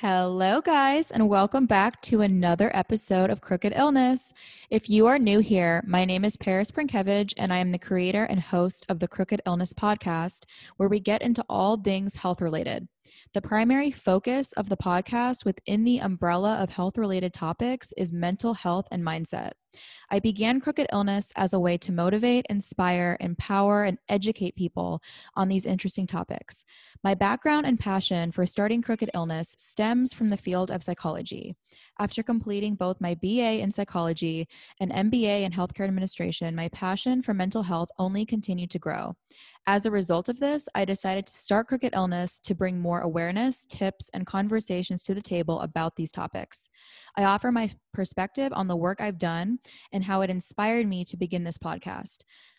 Hello, guys, and welcome back to another episode of Crooked Illness. If you are new here, my name is Paris Prinkevich, and I am the creator and host of the Crooked Illness podcast, where we get into all things health related. The primary focus of the podcast within the umbrella of health related topics is mental health and mindset. I began Crooked Illness as a way to motivate, inspire, empower, and educate people on these interesting topics. My background and passion for starting Crooked Illness stems from the field of psychology. After completing both my BA in psychology and MBA in healthcare administration, my passion for mental health only continued to grow. As a result of this, I decided to start Crooked Illness to bring more awareness, tips, and conversations to the table about these topics. I offer my perspective on the work I've done and how it inspired me to begin this podcast.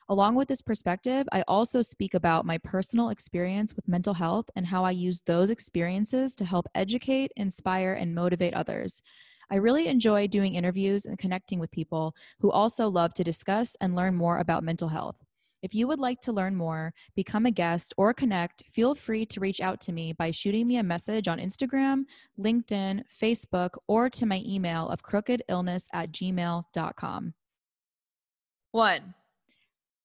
Along with this perspective, I also speak about my personal experience with mental health and how I use those experiences to help educate, inspire, and motivate others. I really enjoy doing interviews and connecting with people who also love to discuss and learn more about mental health. If you would like to learn more, become a guest, or connect, feel free to reach out to me by shooting me a message on Instagram, LinkedIn, Facebook, or to my email of crookedillness at gmail.com. One.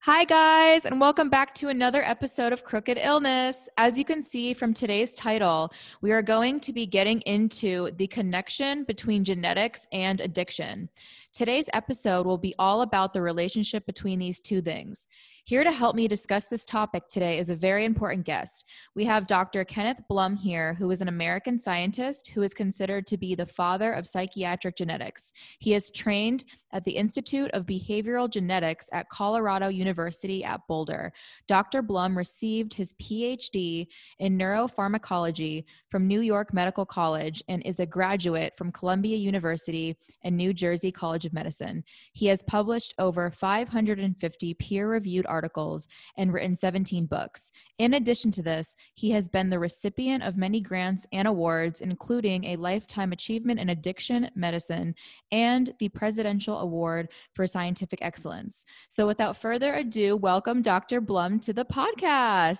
Hi, guys, and welcome back to another episode of Crooked Illness. As you can see from today's title, we are going to be getting into the connection between genetics and addiction. Today's episode will be all about the relationship between these two things. Here to help me discuss this topic today is a very important guest. We have Dr. Kenneth Blum here, who is an American scientist who is considered to be the father of psychiatric genetics. He is trained at the Institute of Behavioral Genetics at Colorado University at Boulder. Dr. Blum received his PhD in neuropharmacology from New York Medical College and is a graduate from Columbia University and New Jersey College of Medicine. He has published over 550 peer reviewed articles and written 17 books. In addition to this, he has been the recipient of many grants and awards, including a Lifetime Achievement in Addiction Medicine and the Presidential Award for Scientific Excellence. So, without further ado, welcome Dr. Blum to the podcast.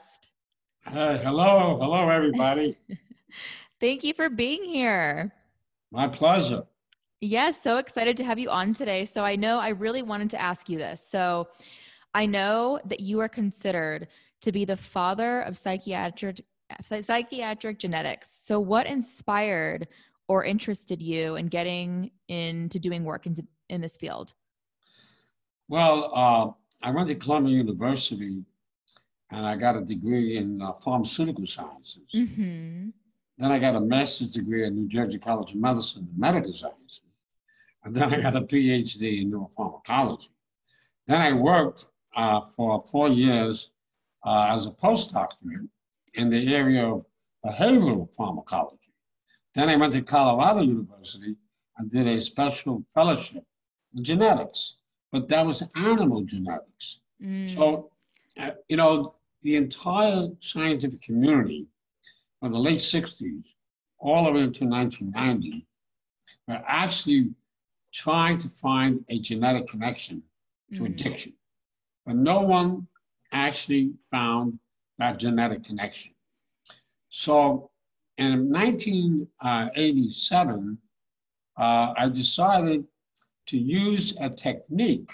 Hey, hello, hello, everybody. Thank you for being here. My pleasure. Yes, so excited to have you on today. So I know I really wanted to ask you this. So I know that you are considered to be the father of psychiatric psychiatric genetics. So what inspired or interested you in getting into doing work in, in this field? Well, uh, I went to Columbia University and I got a degree in uh, pharmaceutical sciences. Mm-hmm. Then I got a master's degree at New Jersey College of Medicine in medical sciences. And then I got a PhD in neuropharmacology. Then I worked uh, for four years uh, as a postdoctorate in the area of behavioral pharmacology. Then I went to Colorado University and did a special fellowship in genetics, but that was animal genetics. Mm. So, uh, you know, the entire scientific community from the late 60s all the way into 1990 were actually trying to find a genetic connection to mm. addiction but no one actually found that genetic connection. So in 1987, uh, I decided to use a technique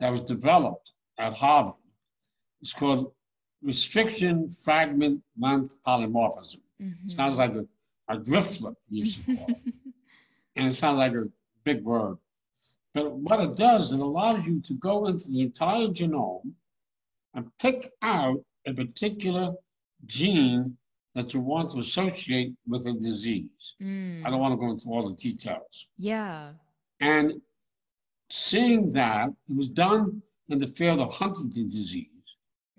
that was developed at Harvard. It's called restriction fragment length polymorphism. Mm-hmm. Sounds like a, a drift flip, we used to call it. and it sounds like a big word. But what it does, it allows you to go into the entire genome and pick out a particular gene that you want to associate with a disease. Mm. I don't want to go into all the details. Yeah. And seeing that, it was done in the field of Huntington disease,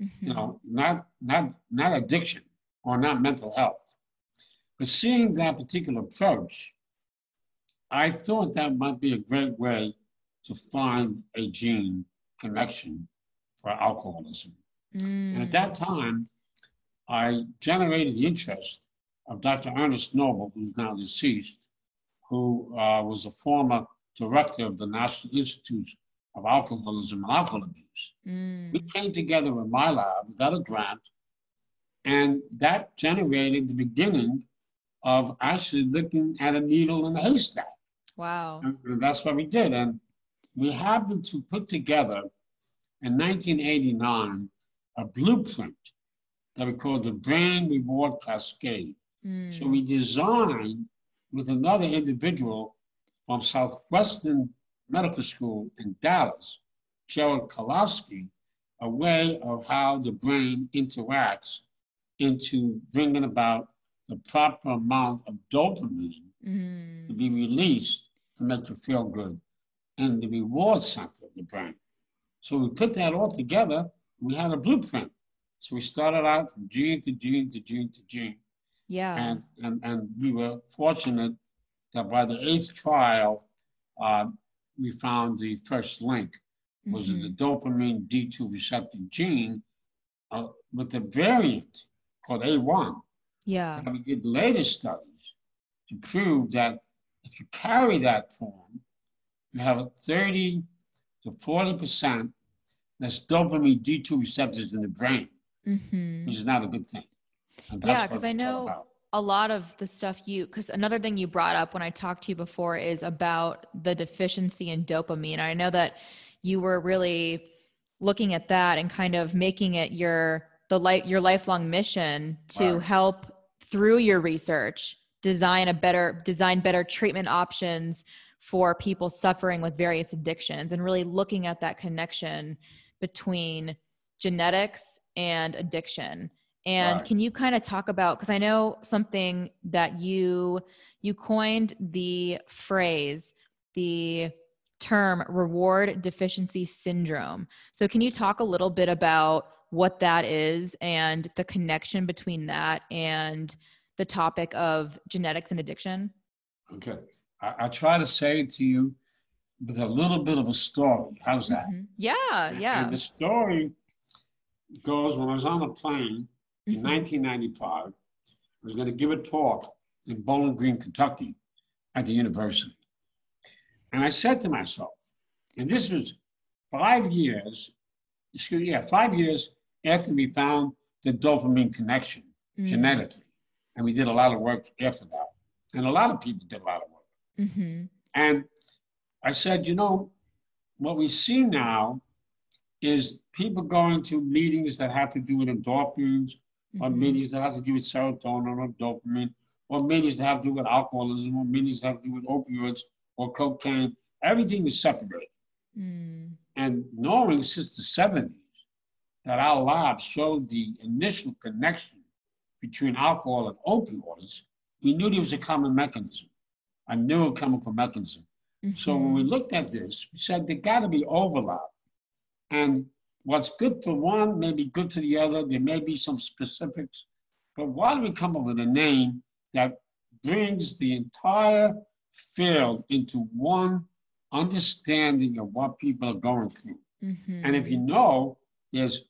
mm-hmm. you know, not, not, not addiction or not mental health. But seeing that particular approach, I thought that might be a great way to find a gene connection for alcoholism. Mm. And at that time, I generated the interest of Dr. Ernest Noble, who's now deceased, who uh, was a former director of the National Institutes of Alcoholism and Alcohol Abuse. Mm. We came together in my lab, got a grant, and that generated the beginning of actually looking at a needle in a haystack. Wow. And, and that's what we did. And we happened to put together in 1989 a blueprint that we called the Brain Reward Cascade. Mm. So we designed with another individual from Southwestern Medical School in Dallas, Gerald Kozlowski, a way of how the brain interacts into bringing about the proper amount of dopamine mm. to be released to make you feel good in the reward center of the brain. So we put that all together. We had a blueprint. So we started out from gene to gene to gene to gene. Yeah. And, and, and we were fortunate that by the eighth trial, uh, we found the first link was mm-hmm. the dopamine D2 receptor gene uh, with a variant called A1. Yeah. And we did later studies to prove that if you carry that form, you have a 30 to 40% less dopamine D2 receptors in the brain, mm-hmm. which is not a good thing. Yeah, because I know a lot of the stuff you, because another thing you brought up when I talked to you before is about the deficiency in dopamine. I know that you were really looking at that and kind of making it your the light your lifelong mission to wow. help through your research design a better design better treatment options for people suffering with various addictions and really looking at that connection between genetics and addiction. And right. can you kind of talk about because i know something that you you coined the phrase the term reward deficiency syndrome. So can you talk a little bit about what that is and the connection between that and the topic of genetics and addiction? Okay i, I try to say it to you with a little bit of a story how's that mm-hmm. yeah yeah and the story goes when i was on a plane in 1995, mm-hmm. I was going to give a talk in Bowling Green, Kentucky at the university. And I said to myself, and this was five years, excuse me, yeah, five years after we found the dopamine connection mm-hmm. genetically. And we did a lot of work after that. And a lot of people did a lot of work. Mm-hmm. And I said, you know, what we see now is people going to meetings that have to do with endorphins mm-hmm. or meetings that have to do with serotonin or dopamine, or meetings that have to do with alcoholism, or meetings that have to do with opioids or cocaine. Everything is separated. Mm. And knowing since the 70s that our labs showed the initial connection between alcohol and opioids, we knew there was a common mechanism, a neurochemical mechanism. Mm-hmm. So when we mm-hmm. looked at this, we said there got to be overlap. And what's good for one may be good for the other. There may be some specifics. But why don't we come up with a name that brings the entire field into one understanding of what people are going through? Mm-hmm. And if you know there's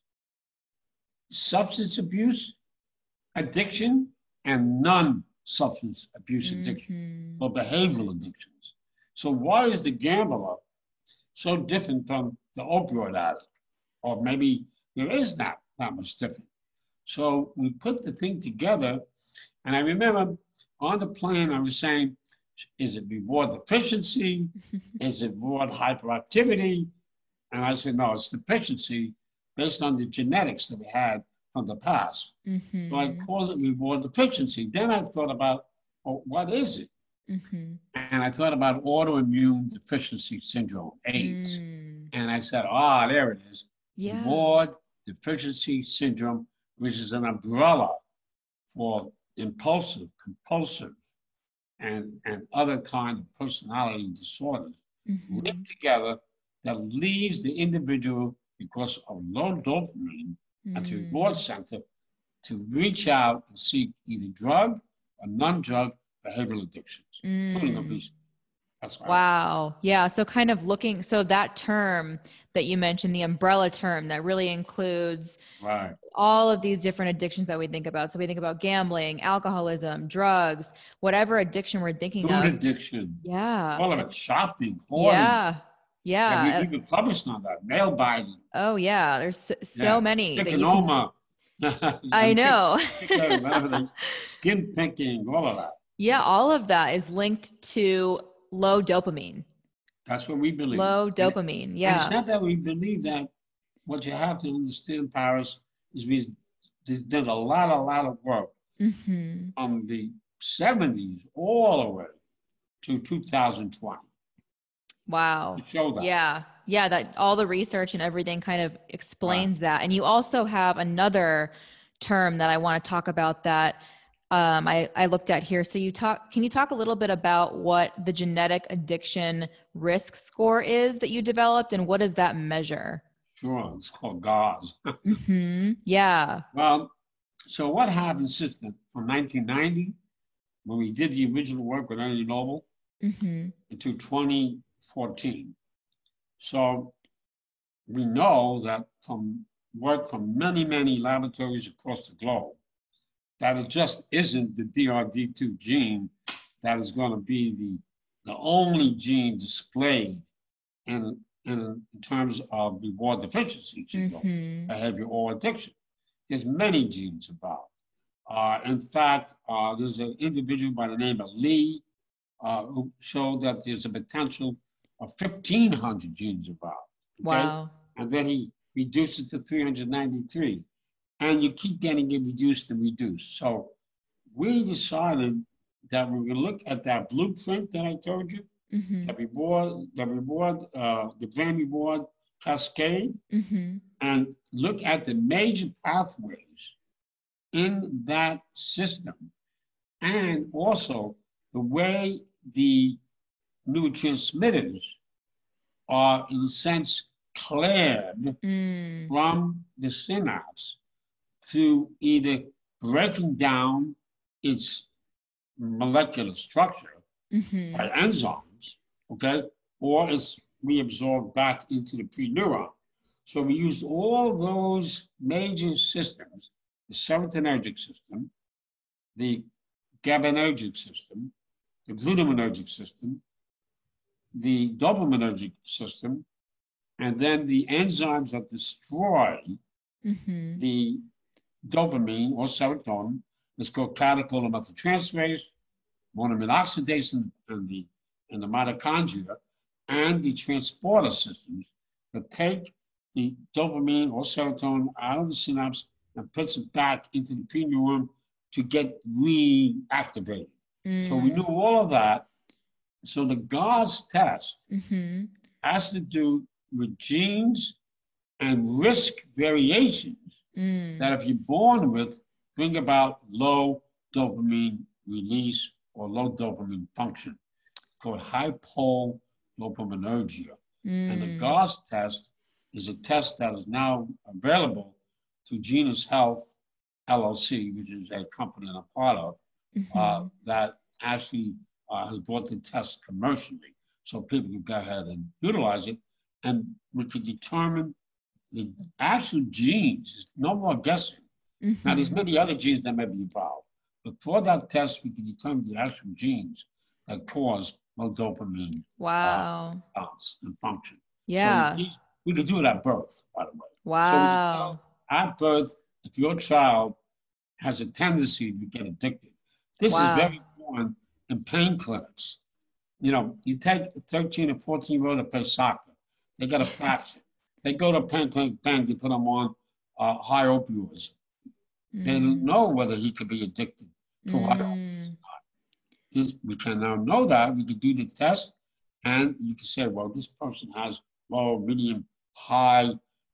substance abuse addiction and non substance abuse addiction mm-hmm. or behavioral addictions. So, why is the gambler so different from the opioid addict? or maybe there is not that much different. So we put the thing together, and I remember on the plane I was saying, is it reward deficiency? is it reward hyperactivity? And I said, no, it's deficiency based on the genetics that we had from the past. Mm-hmm. So I called it reward deficiency. Then I thought about, well, what is it? Mm-hmm. And I thought about autoimmune deficiency syndrome, AIDS. Mm. And I said, ah, oh, there it is yeah. reward deficiency syndrome, which is an umbrella for impulsive, compulsive, and, and other kind of personality disorders mm-hmm. linked together that leads the individual because of low dopamine mm. at the reward center to reach out and seek either drug or non-drug behavioral addictions, mm. including obesity. That's wow. Yeah. So kind of looking, so that term that you mentioned, the umbrella term that really includes right. all of these different addictions that we think about. So we think about gambling, alcoholism, drugs, whatever addiction we're thinking Food of. addiction. Yeah. All of it. Shopping. Yeah. Yeah. yeah we even published on that. Nail biting. Oh yeah. There's so, yeah. many. Chickenoma. I know. skin picking, all of that. Yeah, all of that is linked to low dopamine. That's what we believe. Low dopamine. And, yeah. And it's not that we believe that. What you have to understand, Paris, is we did a lot, a lot of work mm-hmm. from the 70s all the way to 2020. Wow. Show that. Yeah. Yeah. That all the research and everything kind of explains wow. that. And you also have another term that I want to talk about that um, I, I looked at here. So you talk, can you talk a little bit about what the genetic addiction risk score is that you developed and what does that measure? Sure, it's called GARS. mm-hmm. Yeah. Well, so what happened since the, from 1990, when we did the original work with Energy Noble, mm-hmm. to 2014. So we know that from work from many, many laboratories across the globe, that it just isn't the DRD2 gene that is going to be the, the only gene displayed in, in, in terms of reward deficiency syndrome, mm-hmm. behavior or addiction. There's many genes about. Uh, in fact, uh, there's an individual by the name of Lee uh, who showed that there's a potential of 1,500 genes about. Okay? Wow. And then he reduced it to 393 and you keep getting it reduced and reduced. So we decided that we would look at that blueprint that I told you, mm-hmm. the reward, the reward, uh, the brain reward cascade, mm-hmm. and look at the major pathways in that system, and also the way the neurotransmitters are, in a sense, cleared mm. from the synapse to either breaking down its molecular structure mm-hmm. by enzymes, okay, or it's reabsorbed back into the pre-neuron. So we use all those major systems, the serotonergic system, the GABAergic system, the glutamatergic system, the dopaminergic system, and then the enzymes that destroy mm-hmm. the dopamine or serotonin is called catechol-O-methyltransferase, monoamine oxidase in, the, in the mitochondria, and the transporter systems that take the dopamine or serotonin out of the synapse and puts it back into the preneuron to get reactivated. Mm. So we knew all of that. So the GARS test mm-hmm. has to do with genes and risk variations mm. that if you're born with, bring about low dopamine release or low dopamine function called hypodopaminergia. Mm. And the mm. GARS test is a test that is now available through Geneus Health LLC, which is a company I'm a part of, mm-hmm. uh, that actually uh, has brought the test commercially. So people can go ahead and utilize it. And we can determine the actual genes, no more guessing. Mm-hmm. Now, there's many other genes that may be involved, but for that test, we can determine the actual genes that cause low dopamine wow. Uh, and function. Yeah. So we, we can do it at birth, by the way. Wow. So at birth, if your child has a tendency to get addicted, this wow. is very important in pain clinics. You know, you take a 13 or 14 year old to play soccer, they got a fracture. They go to pain clinic, bang, they put them on uh, high opioids. Mm. They don't know whether he could be addicted to mm. high opioids Is, we can now know that. We can do the test and you can say, well, this person has low, medium, high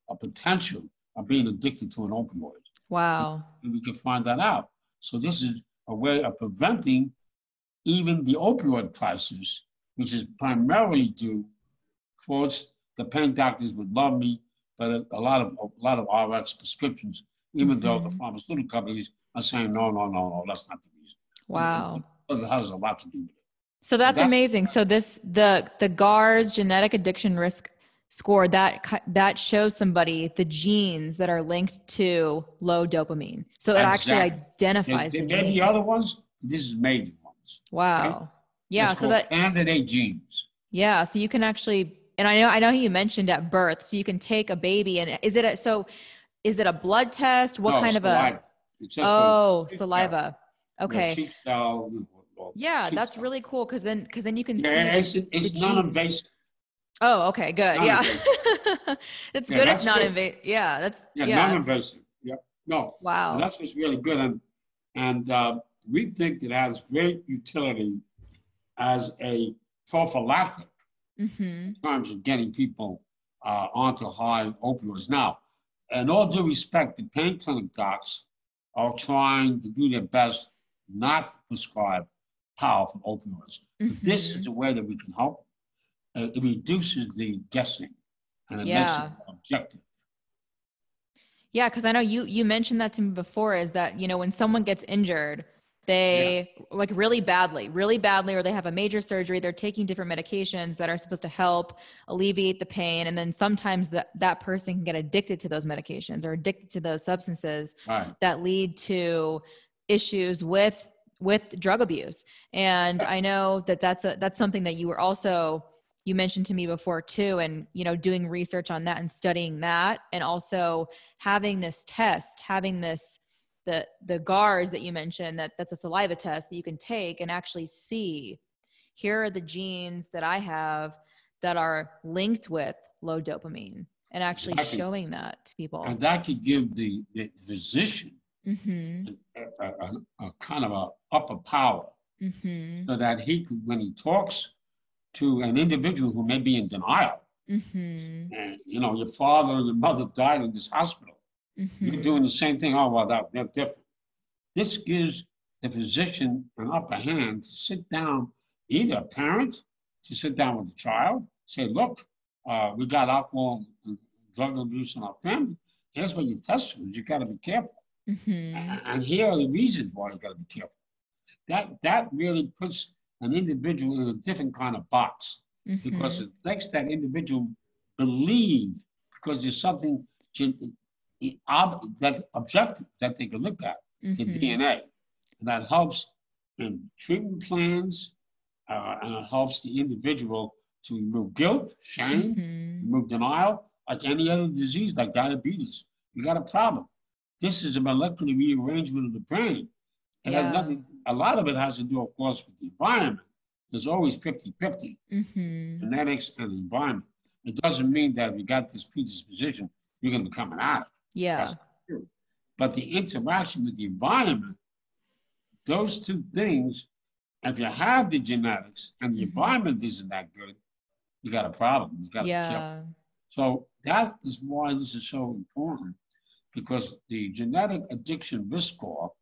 uh, potential of being addicted to an opioid. Wow. And we can find that out. So this is a way of preventing even the opioid crisis, which is primarily due, quotes, the pain doctors would love me, but a, a lot of a lot of RX prescriptions, even mm-hmm. though the mm-hmm. pharmaceutical companies are saying no, no, no, no, that's not the reason. Wow, it has a lot to do with it. So that's, so that's amazing. So this the the GARS genetic addiction risk score that that shows somebody the genes that are linked to low dopamine. So it exactly. actually identifies. There, there may be other ones. This is major ones. Wow. Yeah. It's so that candidate genes. Yeah. So you can actually and I know I know you mentioned at birth, so you can take a baby and is it a, so? Is it a blood test? What no, kind saliva. of a? oh, a saliva. Okay. cheek cell, called. Yeah, that's really cool because then because then you can yeah, see. it's it's non-invasive. Oh, okay, good. Yeah, it's yeah, good. It's not invasive. Yeah, that's yeah, yeah. non-invasive. Yeah, no. Wow, and that's what's really good, and and uh, we think it has great utility as a prophylactic mm-hmm. in terms of getting people uh, onto high opioids. Now, in all due respect, the pain clinic docs are trying to do their best not to prescribe powerful opioids. Mm-hmm. This is a way that we can help. Uh, it reduces the guessing and it yeah. makes it objective. Yeah, because I know you you mentioned that to me before. Is that you know when someone gets injured, they yeah. like really badly, really badly, or they have a major surgery. They're taking different medications that are supposed to help alleviate the pain, and then sometimes that that person can get addicted to those medications or addicted to those substances right. that lead to issues with with drug abuse. And yeah. I know that that's a that's something that you were also you mentioned to me before too and you know doing research on that and studying that and also having this test having this the the gars that you mentioned that that's a saliva test that you can take and actually see here are the genes that i have that are linked with low dopamine and actually exactly. showing that to people and that could give the, the physician mm-hmm. a, a, a, kind of a upper power mm-hmm. so that he could when he talks to an individual who may be in denial mm-hmm. and you know your father or your mother died in this hospital Mm-hmm. You're doing the same thing. Oh, well, that, they're different. This gives the physician an upper hand to sit down, either a parent to sit down with the child, say, look, uh, we got alcohol and drug abuse in our family. Here's what you test for. You got to be careful. Mm-hmm. And here are the reasons why you got to be careful. That that really puts an individual in a different kind of box mm-hmm. because it makes that individual believe because there's something ob- that objective that they can look at, mm-hmm. the DNA. And that helps in treatment plans, uh, and it helps the individual to remove guilt, shame, mm-hmm. remove denial, like any other disease, like diabetes. You got a problem. This is a molecular rearrangement of the brain. It yeah. has nothing, a lot of it has to do, of course, with the environment. There's always 50 50 mm-hmm. genetics and environment. It doesn't mean that if you got this predisposition, you're going to become an addict. Yeah. But the interaction with the environment, those two things, if you have the genetics and the mm-hmm. environment isn't that good, you got a problem. You got yeah. So that is why this is so important because the genetic addiction risk score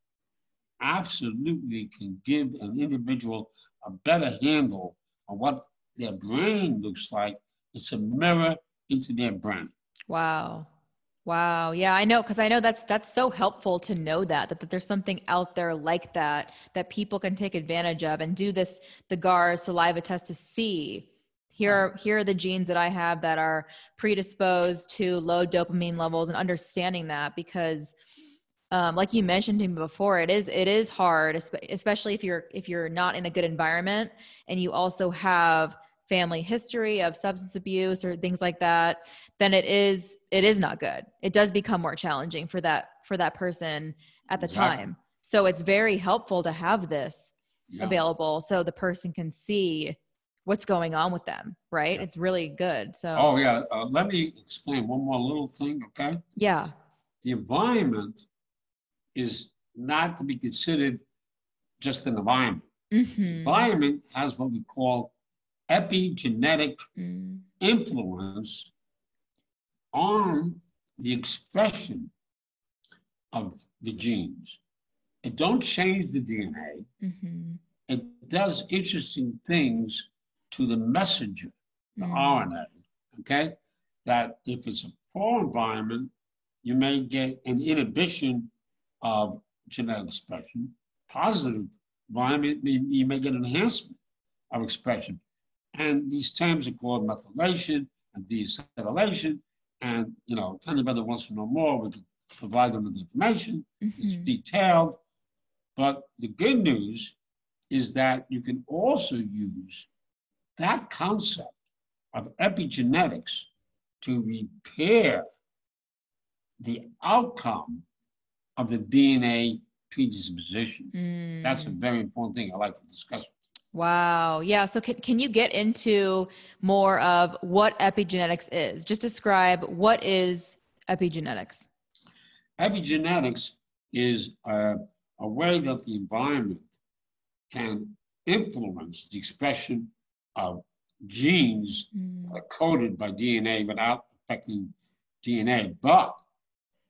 absolutely can give an individual a better handle on what their brain looks like. It's a mirror into their brain. Wow. Wow. Yeah, I know because I know that's that's so helpful to know that, that that there's something out there like that that people can take advantage of and do this the GAR saliva test to see here are, here are the genes that I have that are predisposed to low dopamine levels and understanding that because um, like you mentioned to me before it is it is hard especially if you're if you're not in a good environment and you also have family history of substance abuse or things like that then it is it is not good it does become more challenging for that for that person at the exactly. time so it's very helpful to have this yeah. available so the person can see what's going on with them right yeah. it's really good so oh yeah uh, let me explain one more little thing okay yeah the environment is not to be considered just an environment mm-hmm. environment has what we call epigenetic mm. influence on the expression of the genes. It don't change the DNA. Mm-hmm. It does interesting things to the messenger, the mm. RNA. Okay, that if it's a poor environment, you may get an inhibition of genetic expression. Positive environment, you may get enhancement of expression. And these terms are called methylation and deacetylation. And, you know, if anybody wants to know more, we can provide them with information. Mm-hmm. It's detailed. But the good news is that you can also use that concept of epigenetics to repair the outcome of the DNA predisposition. Mm. That's a mm. very important thing I like to discuss. Wow. Yeah. So can, can you get into more of what epigenetics is? Just describe what is epigenetics. Epigenetics is a, a way that the environment can influence the expression of genes mm. coded by DNA without affecting DNA. But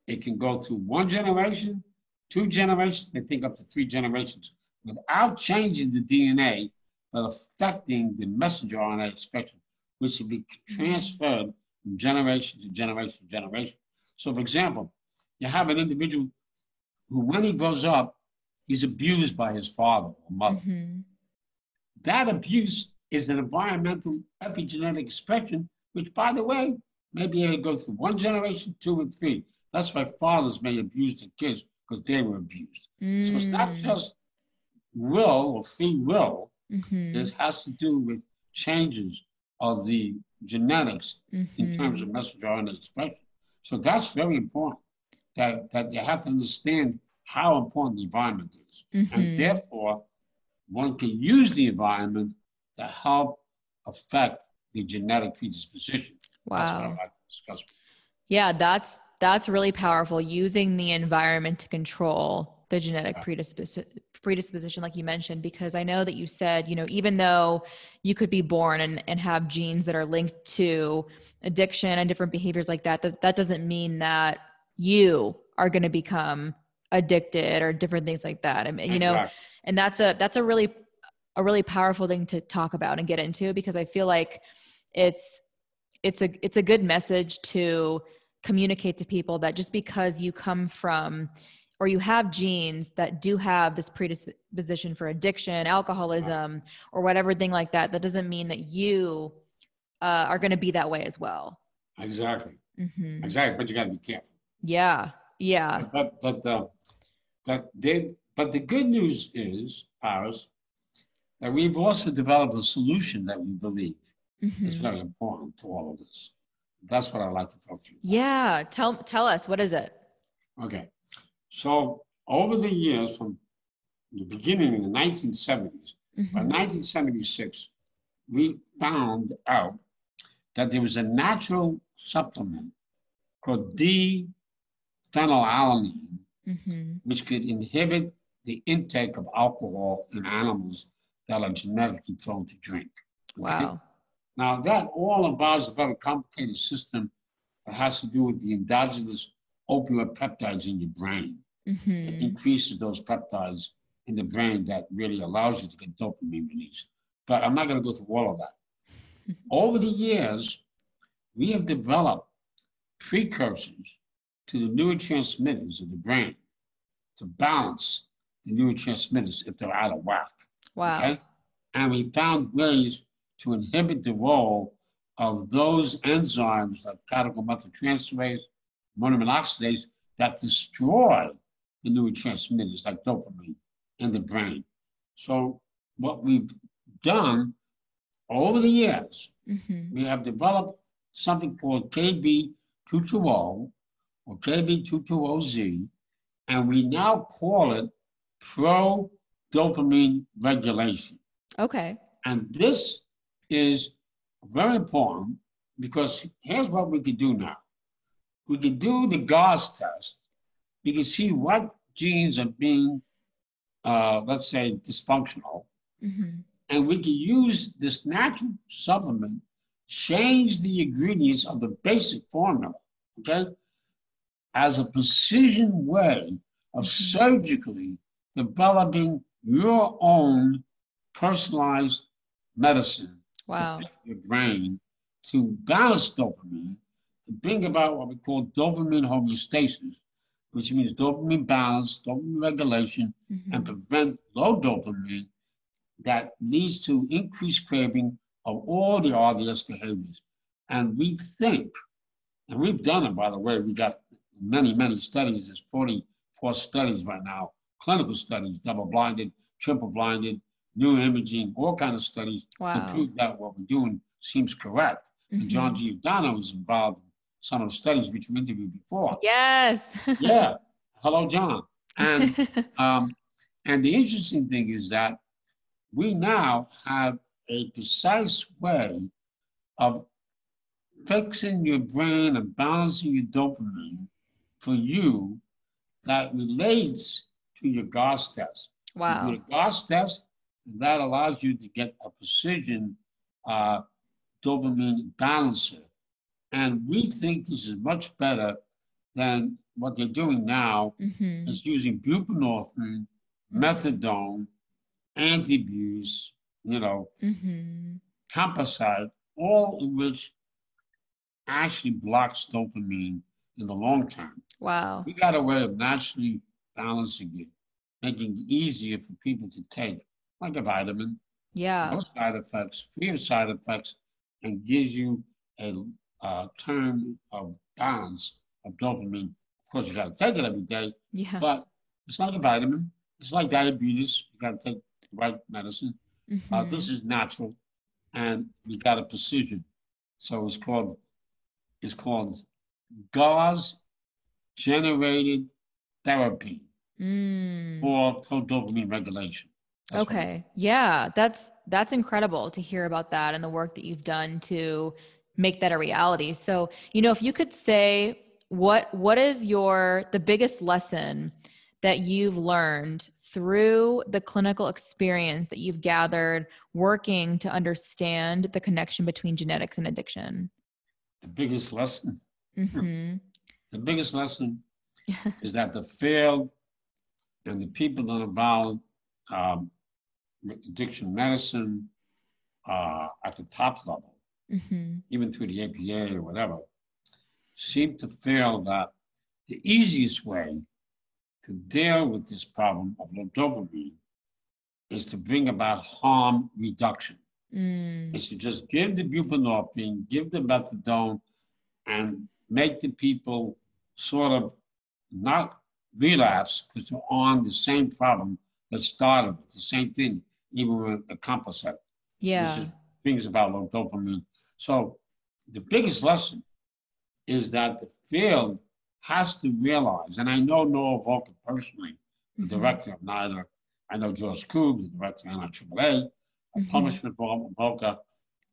it can go through one generation, two generations, I think up to three generations, without changing the DNA, but affecting the messenger RNA expression, which will be transferred from generation to generation to generation. So, for example, you have an individual who, when he grows up, he's abused by his father or mother. Mm-hmm. That abuse is an environmental epigenetic expression, which, by the way, may be able to go through one generation, two, and three. That's why fathers may abuse their kids because they were abused. Mm. So it's not mm. just will or free will. Mm-hmm. This has to do with changes of the genetics mm-hmm. in terms of messenger RNA expression. So that's very important that, that you have to understand how important the environment is. Mm-hmm. And therefore, one can use the environment to help affect the genetic predisposition. Wow. Like yeah, that's that's really powerful using the environment to control the genetic yeah. predisposition predisposition like you mentioned because i know that you said you know even though you could be born and, and have genes that are linked to addiction and different behaviors like that that, that doesn't mean that you are going to become addicted or different things like that. I mean, you know and that's a that's a really a really powerful thing to talk about and get into because I feel like it's it's a it's a good message to communicate to people that just because you come from or you have genes that do have this predisposition for addiction, alcoholism, or whatever thing like that, that doesn't mean that you uh, are going to be that way as well. Exactly. Mm-hmm. Exactly. But you got to be careful. Yeah. Yeah. But but uh, but they but the good news is, Paris, that we've also developed a solution that we believe mm-hmm. is very important to all of this. That's what I'd like to talk to you. About. Yeah, tell tell us what is it? Okay, so over the years, from the beginning in the 1970s, mm-hmm. by 1976, we found out that there was a natural supplement called D-phenylalanine, mm-hmm. which could inhibit the intake of alcohol in animals that are genetically prone to drink. Wow. Now, that all involves a very complicated system that has to do with the endogenous opioid peptides in your brain. Mm-hmm. It increases those peptides in the brain that really allows you to get dopamine release. But I'm not going to go through all of that. Over the years, we have developed precursors to the neurotransmitters of the brain to balance the neurotransmitters if they're out of whack. Wow. Okay? And we found ways to inhibit the role of those enzymes like catechol-methyltransferase, monoamine oxidase that destroy the neurotransmitters like dopamine in the brain. So what we've done over the years, mm-hmm. we have developed something called KB220 or KB220Z, and we now call it pro dopamine regulation. Okay. And this is very important because here's what we could do now. We could do the GARS test. We can see what genes are being, uh, let's say, dysfunctional. Mm-hmm. And we can use this natural supplement, change the ingredients of the basic formula, okay, as a precision way of mm-hmm. surgically developing your own personalized medicine wow. to your brain to balance dopamine, to bring about what we call dopamine homeostasis, which means dopamine balance, dopamine regulation, mm-hmm. and prevent low dopamine that leads to increased craving of all the RDS behaviors. And we think, and we've done it, by the way, we got many, many studies, there's 44 studies right now clinical studies, double-blinded, triple-blinded, neuroimaging, all kind of studies wow. to prove that what we're doing seems correct. Mm-hmm. And John Giordano was involved in some of the studies which we interviewed before. Yes. yeah. Hello, John. And um, and the interesting thing is that we now have a precise way of fixing your brain and balancing your dopamine for you that relates to your GARS test. Wow. You do a GARS test, and that allows you to get a precision uh, dopamine balancer. And we think this is much better than what they're doing now mm-hmm. is using buprenorphine, methadone, antabuse, you know, mm-hmm. acamprosate, all of which actually blocks dopamine in the long term. Wow. We got a way of naturally balancing it, making it easier for people to take, like a vitamin. Yeah. No side effects, free of side effects, and gives you a uh, term of balance of dopamine. Of course, you got to take it every day. Yeah. But it's like a vitamin. It's like diabetes. You got to take the right medicine. Uh, mm-hmm. Uh, this is natural, and we got a precision. So it's called it's called GARS generated therapy mm. for dopamine regulation. That's okay. Yeah, that's that's incredible to hear about that and the work that you've done to make that a reality. So, you know, if you could say what what is your the biggest lesson that you've learned through the clinical experience that you've gathered working to understand the connection between genetics and addiction? The biggest lesson. Mm-hmm. The biggest lesson is that the field and the people that are involved, um, addiction medicine, uh, at the top level, mm-hmm. even through the APA or whatever, seem to feel that the easiest way to deal with this problem of low dopamine is to bring about harm reduction. Mm. Is to just give the buprenorphine, give the methadone, and make the people sort of not relapse because they're on the same problem that started with the same thing, even with the acamprosate. Yeah. Which brings about low dopamine. So the biggest lesson is that the field has to realize, and I know Nora Volkow personally, the mm-hmm. director of NIDA. I know George Koob, the director of NIAAA, mm-hmm. with Volkow.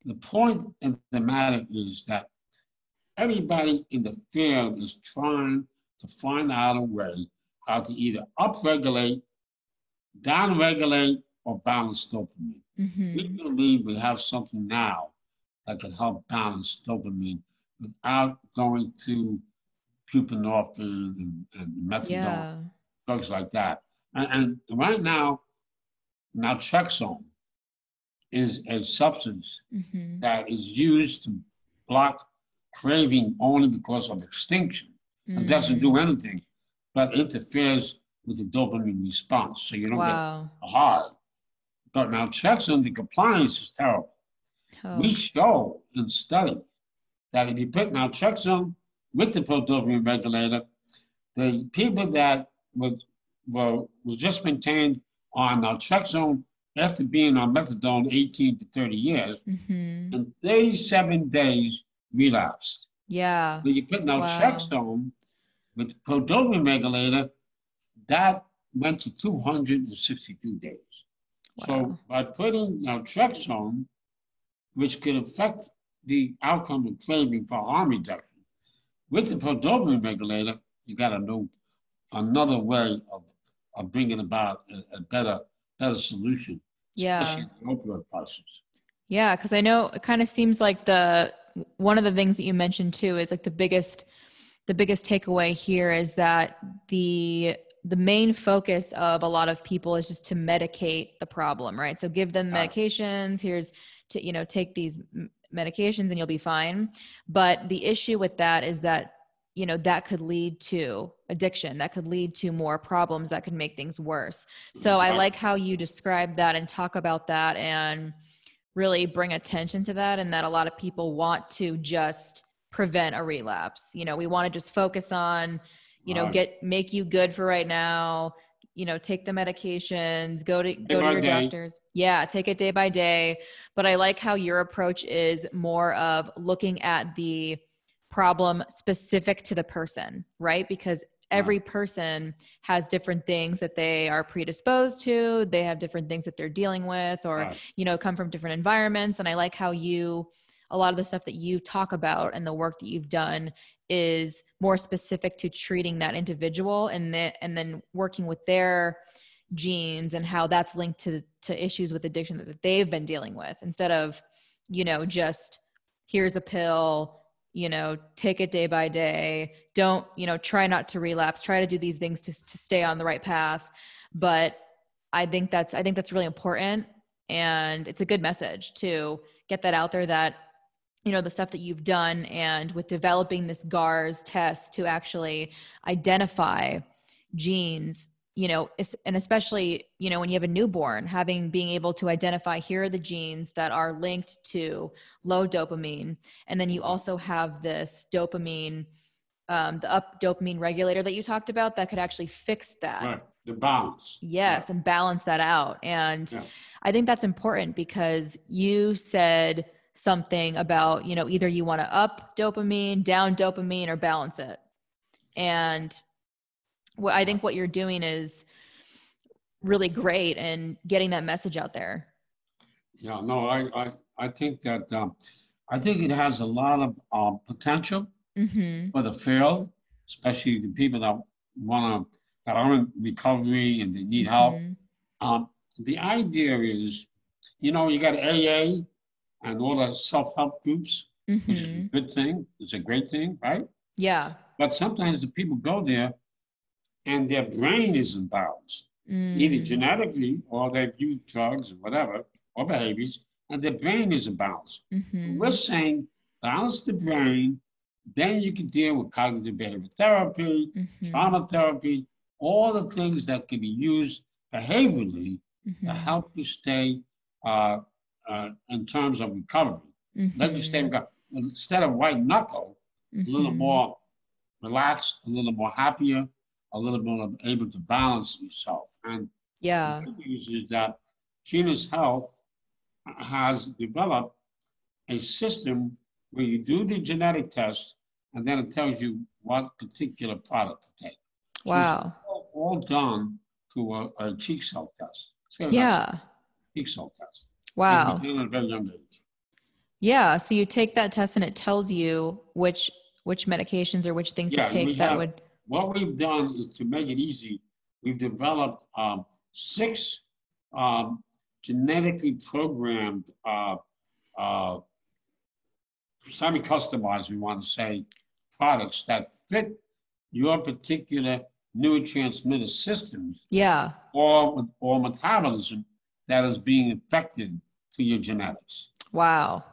The point of the matter is that everybody in the field is trying to find out a way how to either upregulate, downregulate, or balance dopamine. Mm-hmm. We believe we have something now that could help balance dopamine without going to buprenorphine and, and methadone, yeah. drugs like that. And, and right now, naltrexone is a substance mm-hmm. that is used to block craving only because of extinction. Mm-hmm. It doesn't do anything, but interferes with the dopamine response. So you don't wow. get a high. But naltrexone, the compliance is terrible. Oh. We show in study that if you put naltrexone with the pro-dopamine regulator, the people that were, were, was just maintained on naltrexone after being on methadone 18 to 30 years, mm-hmm. in 37 days relapsed. Yeah. When you put naltrexone wow. with the dopamine regulator, that went to 262 days. Wow. So by putting naltrexone, which could affect the outcome of craving for harm reduction, with the pro-dopamine regulator, you got to know another way of, of bringing about a, a better better solution, yeah. especially the opioid crisis. Yeah, because I know it kind of seems like the one of the things that you mentioned too is like the biggest the biggest takeaway here is that the the main focus of a lot of people is just to medicate the problem, right? So give them medications. Here's to you know take these medications and you'll be fine. But the issue with that is that, you know, that could lead to addiction, that could lead to more problems, that could make things worse. So I like how you describe that and talk about that and really bring attention to that and that a lot of people want to just prevent a relapse. You know, we want to just focus on, you know, get make you good for right now, you know take the medications go to go to your day. doctors. Yeah take it day by day. But i like how your approach is more of looking at the problem specific to the person right? Because every person has different things that they are predisposed to. They have different things that they're dealing with or right. you know come from different environments. And i like how you a lot of the stuff that you talk about and the work that you've done is more specific to treating that individual and then and then working with their genes and how that's linked to to issues with addiction that they've been dealing with instead of you know just here's a pill you know take it day by day. Don't you know try not to relapse. Try to do these things to, to stay on the right path. But i think that's i think that's really important. And it's a good message to get that out there that you know the stuff that you've done and with developing this GARS test to actually identify genes you know and especially you know when you have a newborn having being able to identify here are the genes that are linked to low dopamine and then you mm-hmm. also have this dopamine um, the up dopamine regulator that you talked about that could actually fix that right the balance yes yeah. and balance that out and yeah. i think that's important because you said something about you know either you want to up dopamine down dopamine or balance it and what I think what you're doing is really great and getting that message out there. Yeah, no, I I, I think that um, I think it has a lot of uh, potential mm-hmm. for the field, especially the people that want to that are in recovery and they need help. Mm-hmm. Um, the idea is, you know, you got AA and all the self help groups, mm-hmm. which is a mm-hmm. good thing. It's a great thing, right? Yeah. But sometimes the people go there and their brain is imbalanced, mm. either genetically or they've used drugs or whatever, or behaviors, and their brain is imbalanced. Mm-hmm. We're saying balance the brain, then you can deal with cognitive behavior therapy, mm-hmm. trauma therapy, all the things that can be used behaviorally mm-hmm. to help you stay uh, uh, in terms of recovery. Let you stay mm-hmm. instead of white knuckle, a little mm-hmm. more relaxed, a little more happier, a little more able to balance yourself. And yeah, the news is that Geneus Health has developed a system where you do the genetic test and then it tells you what particular product to take. So wow. All, all, done through a, a, cheek cell test. yeah. Cheek cell test. Wow. At very young age. Yeah. So you take that test and it tells you which which medications or which things yeah, to take that have, would what we've done is to make it easy, we've developed um, six um, genetically programmed, uh, uh, semi-customized, we want to say, products that fit your particular neurotransmitter systems. Yeah. Or, or metabolism that is being affected through your genetics. Wow.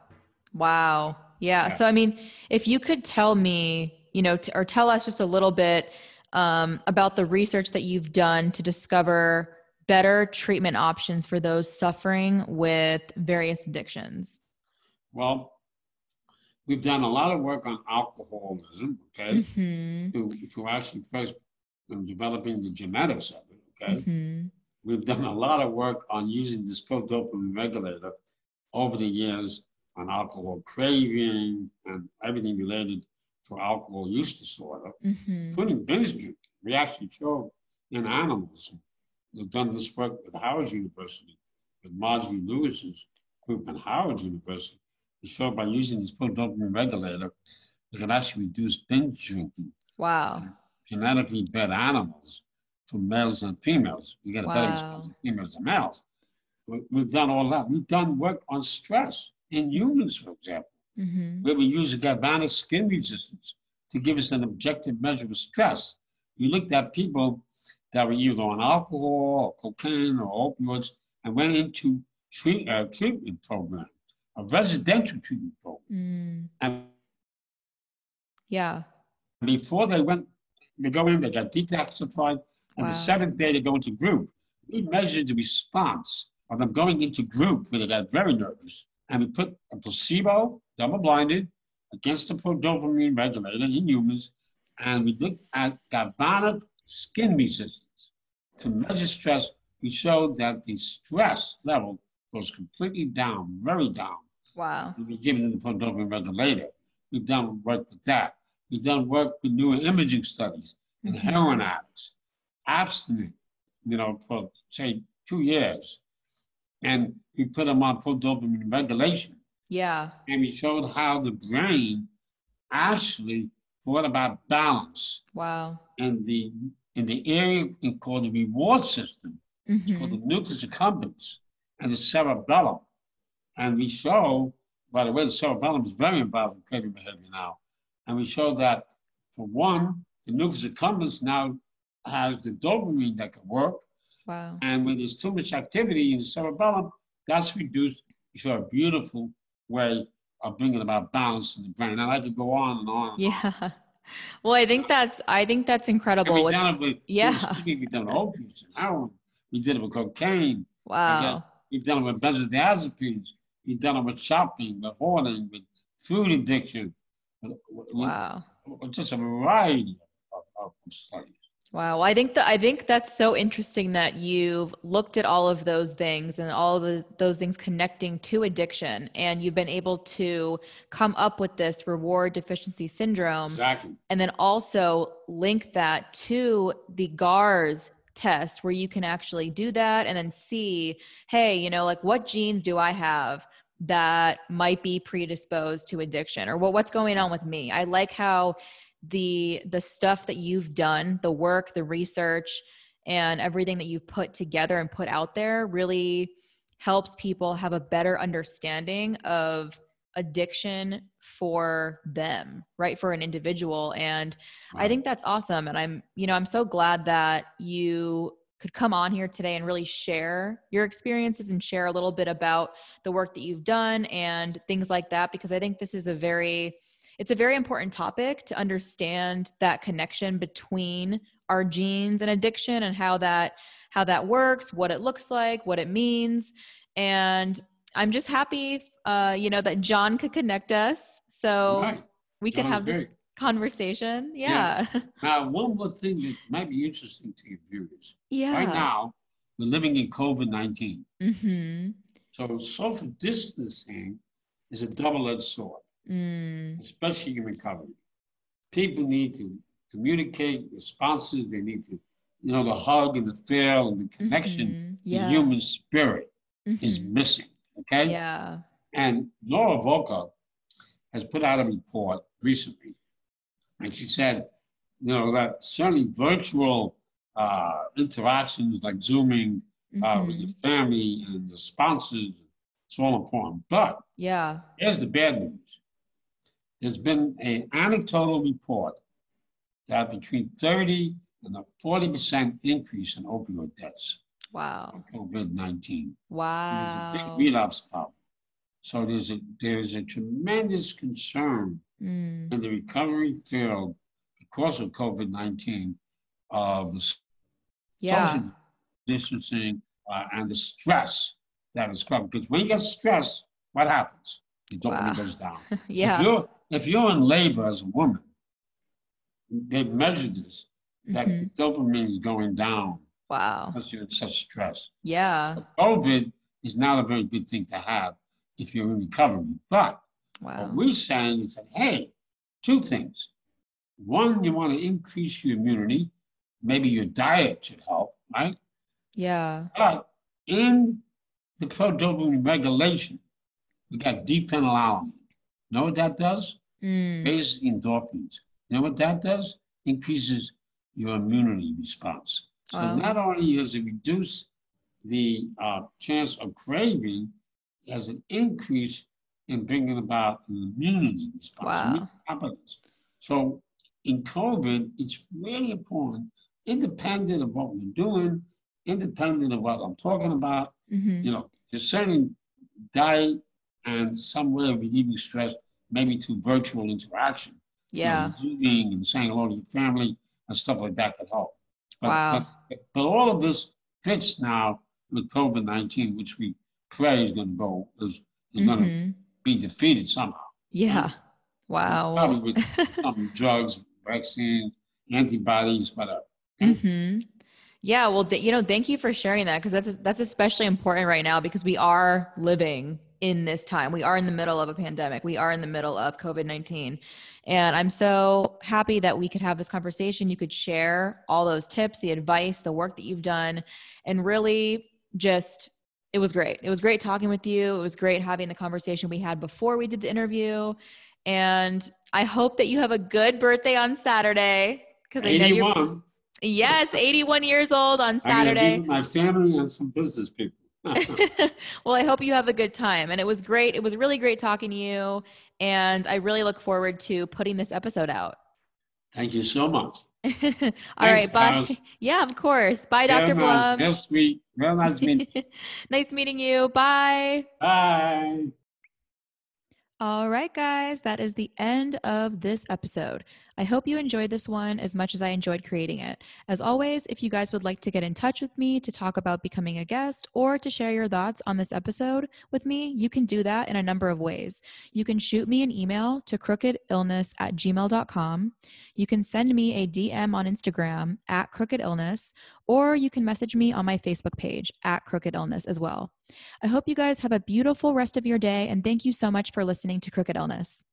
Wow. Yeah. yeah. So, I mean, if you could tell me you know, t- or tell us just a little bit um, about the research that you've done to discover better treatment options for those suffering with various addictions. Well, we've done a lot of work on alcoholism, okay, mm-hmm. to, to actually first in developing the genetics of it, okay. Mm-hmm. We've done a lot of work on using this pro-dopamine regulator over the years on alcohol craving and everything related to alcohol use disorder, mm-hmm. including binge drinking. We actually showed in animals. We've done this work at Howard University with Marjorie Lewis's group at Howard University. We showed by using this pro-dopamine regulator, we can actually reduce binge drinking. Wow. Genetically bred animals for males and females. You get a wow. better response in females than males. We've done all that. We've done work on stress in humans, for example mm-hmm. where we use a galvanic skin resistance to give us an objective measure of stress. We looked at people that were either on alcohol or cocaine or opioids and went into treat, uh, treatment program, a residential treatment program. Mm. And yeah. Before they went, they go in, they got detoxified, and wow. the seventh day they go into group. We measured the response of them going into group where they got very nervous. And we put a placebo double-blinded against the pro-dopamine regulator in humans, and we looked at galvanic skin resistance. To measure stress, we showed that the stress level goes completely down, very down. Wow. We give it the pro-dopamine regulator. We've done work with that. We've done work with neuroimaging studies and mm-hmm. heroin addicts, abstinent, you know, for say two years. And we put them on full dopamine regulation. Yeah. And we showed how the brain actually brought about balance. Wow. In the in the area called the reward system, mm-hmm. it's called the nucleus accumbens and the cerebellum. And we show, by the way, the cerebellum is very involved in craving behavior now. And we show that for one, the nucleus accumbens now has the dopamine that can work. Wow. And when there's too much activity in the cerebellum, that's reduced. You show a beautiful way of bringing about balance in the brain. And I could go on and on. And yeah. On. Well, I think that's I think that's incredible. We done it with yeah. We done opiates and heroin. We did it with cocaine. Wow. We've done it with benzodiazepines. We've done it with shopping, with hoarding, with food addiction. Wow. Just a variety of, of, of studies. Wow. I think that I think that's so interesting that you've looked at all of those things and all of the, those things connecting to addiction and you've been able to come up with this reward deficiency syndrome. Exactly. And then also link that to the GARS test where you can actually do that and then see, hey, you know, like what genes do I have that might be predisposed to addiction or well, what's going on with me? I like how the the stuff that you've done the work the research and everything that you've put together and put out there really helps people have a better understanding of addiction for them right? For an individual. And wow. i think that's awesome. And i'm you know i'm so glad that you could come on here today and really share your experiences and share a little bit about the work that you've done and things like that because i think this is a very it's a very important topic to understand that connection between our genes and addiction and how that how that works what it looks like what it means and i'm just happy uh you know that john could connect us so right. we could have great. this conversation yeah. yeah. now one more thing that might be interesting to your viewers yeah right now we're living in covid-19 mm-hmm. so social distancing is a double-edged sword mm. especially in recovery. People need to communicate with sponsors. They need to, you know, the hug and the feel and the connection, mm-hmm. yeah. the human spirit mm-hmm. is missing. Okay. Yeah. And Nora Volkow has put out a report recently, and she said, you know, that certainly virtual uh, interactions like Zooming mm-hmm. uh, with your mm-hmm. family and the sponsors, it's all important. But yeah, here's the bad news there's been an anecdotal report that between 30 and a 40% increase in opioid deaths. Wow. COVID 19. Wow. There's a big relapse problem. So there's a there's a tremendous concern mm. in the recovery field because of COVID 19 of the yeah. social distancing uh, and the stress that is coming. Because when you get stressed, what happens? The dopamine wow. goes down. yeah. If you're if you're in labor as a woman, they measure this that mm-hmm. dopamine is going down. Wow. Because you're in such stress. Yeah. But COVID is not a very good thing to have if you're in recovery. But wow. what we're saying is that, hey, two things. One, you want to increase your immunity. Maybe your diet should help, right? Yeah. But in the pro-dopamine regulation, we got D-phenylalanine. Know what that does? Mm. Raises endorphins. You know what that does? Increases your immunity response. So wow. not only does it reduce the uh, chance of craving, it has an increase in bringing about an immunity response. Wow. So in COVID, it's really important, independent of what we're doing, independent of what I'm talking about, mm-hmm. you know, there's certain diet and some way of relieving stress, maybe through virtual interaction. Yeah. You know, and saying hello to your family and stuff like that could help. But, wow. But, but all of this fits now with COVID 19, which we pray is going to go, is, is mm-hmm. going to be defeated somehow. Yeah. Wow. Probably with some drugs, vaccines, antibodies, whatever. Mm-hmm. Yeah, well, th- you know, thank you for sharing that because that's that's especially important right now because we are living in this time. We are in the middle of a pandemic. We are in the middle of COVID 19. And I'm so happy that we could have this conversation. You could share all those tips, the advice, the work that you've done, and really just, it was great. It was great talking with you. It was great having the conversation we had before we did the interview. And I hope that you have a good birthday on Saturday because I know you're. Yes, 81 years old on Saturday. my family and some business people. Well, I hope you have a good time. And it was great. It was really great talking to you. And I really look forward to putting this episode out. Thank you so much. All Thanks, right, Bye. Yeah, of course. Bye, Dr. Blum. Nice, meet. Real nice meeting. nice meeting you. Bye. Bye. All right, guys, that is the end of this episode. I hope you enjoyed this one as much as I enjoyed creating it. As always, if you guys would like to get in touch with me to talk about becoming a guest or to share your thoughts on this episode with me, you can do that in a number of ways. You can shoot me an email to crookedillness at gmail.com. You can send me a DM on Instagram at crookedillness, or you can message me on my Facebook page at Crooked Illness as well. I hope you guys have a beautiful rest of your day, and thank you so much for listening to Crooked Illness.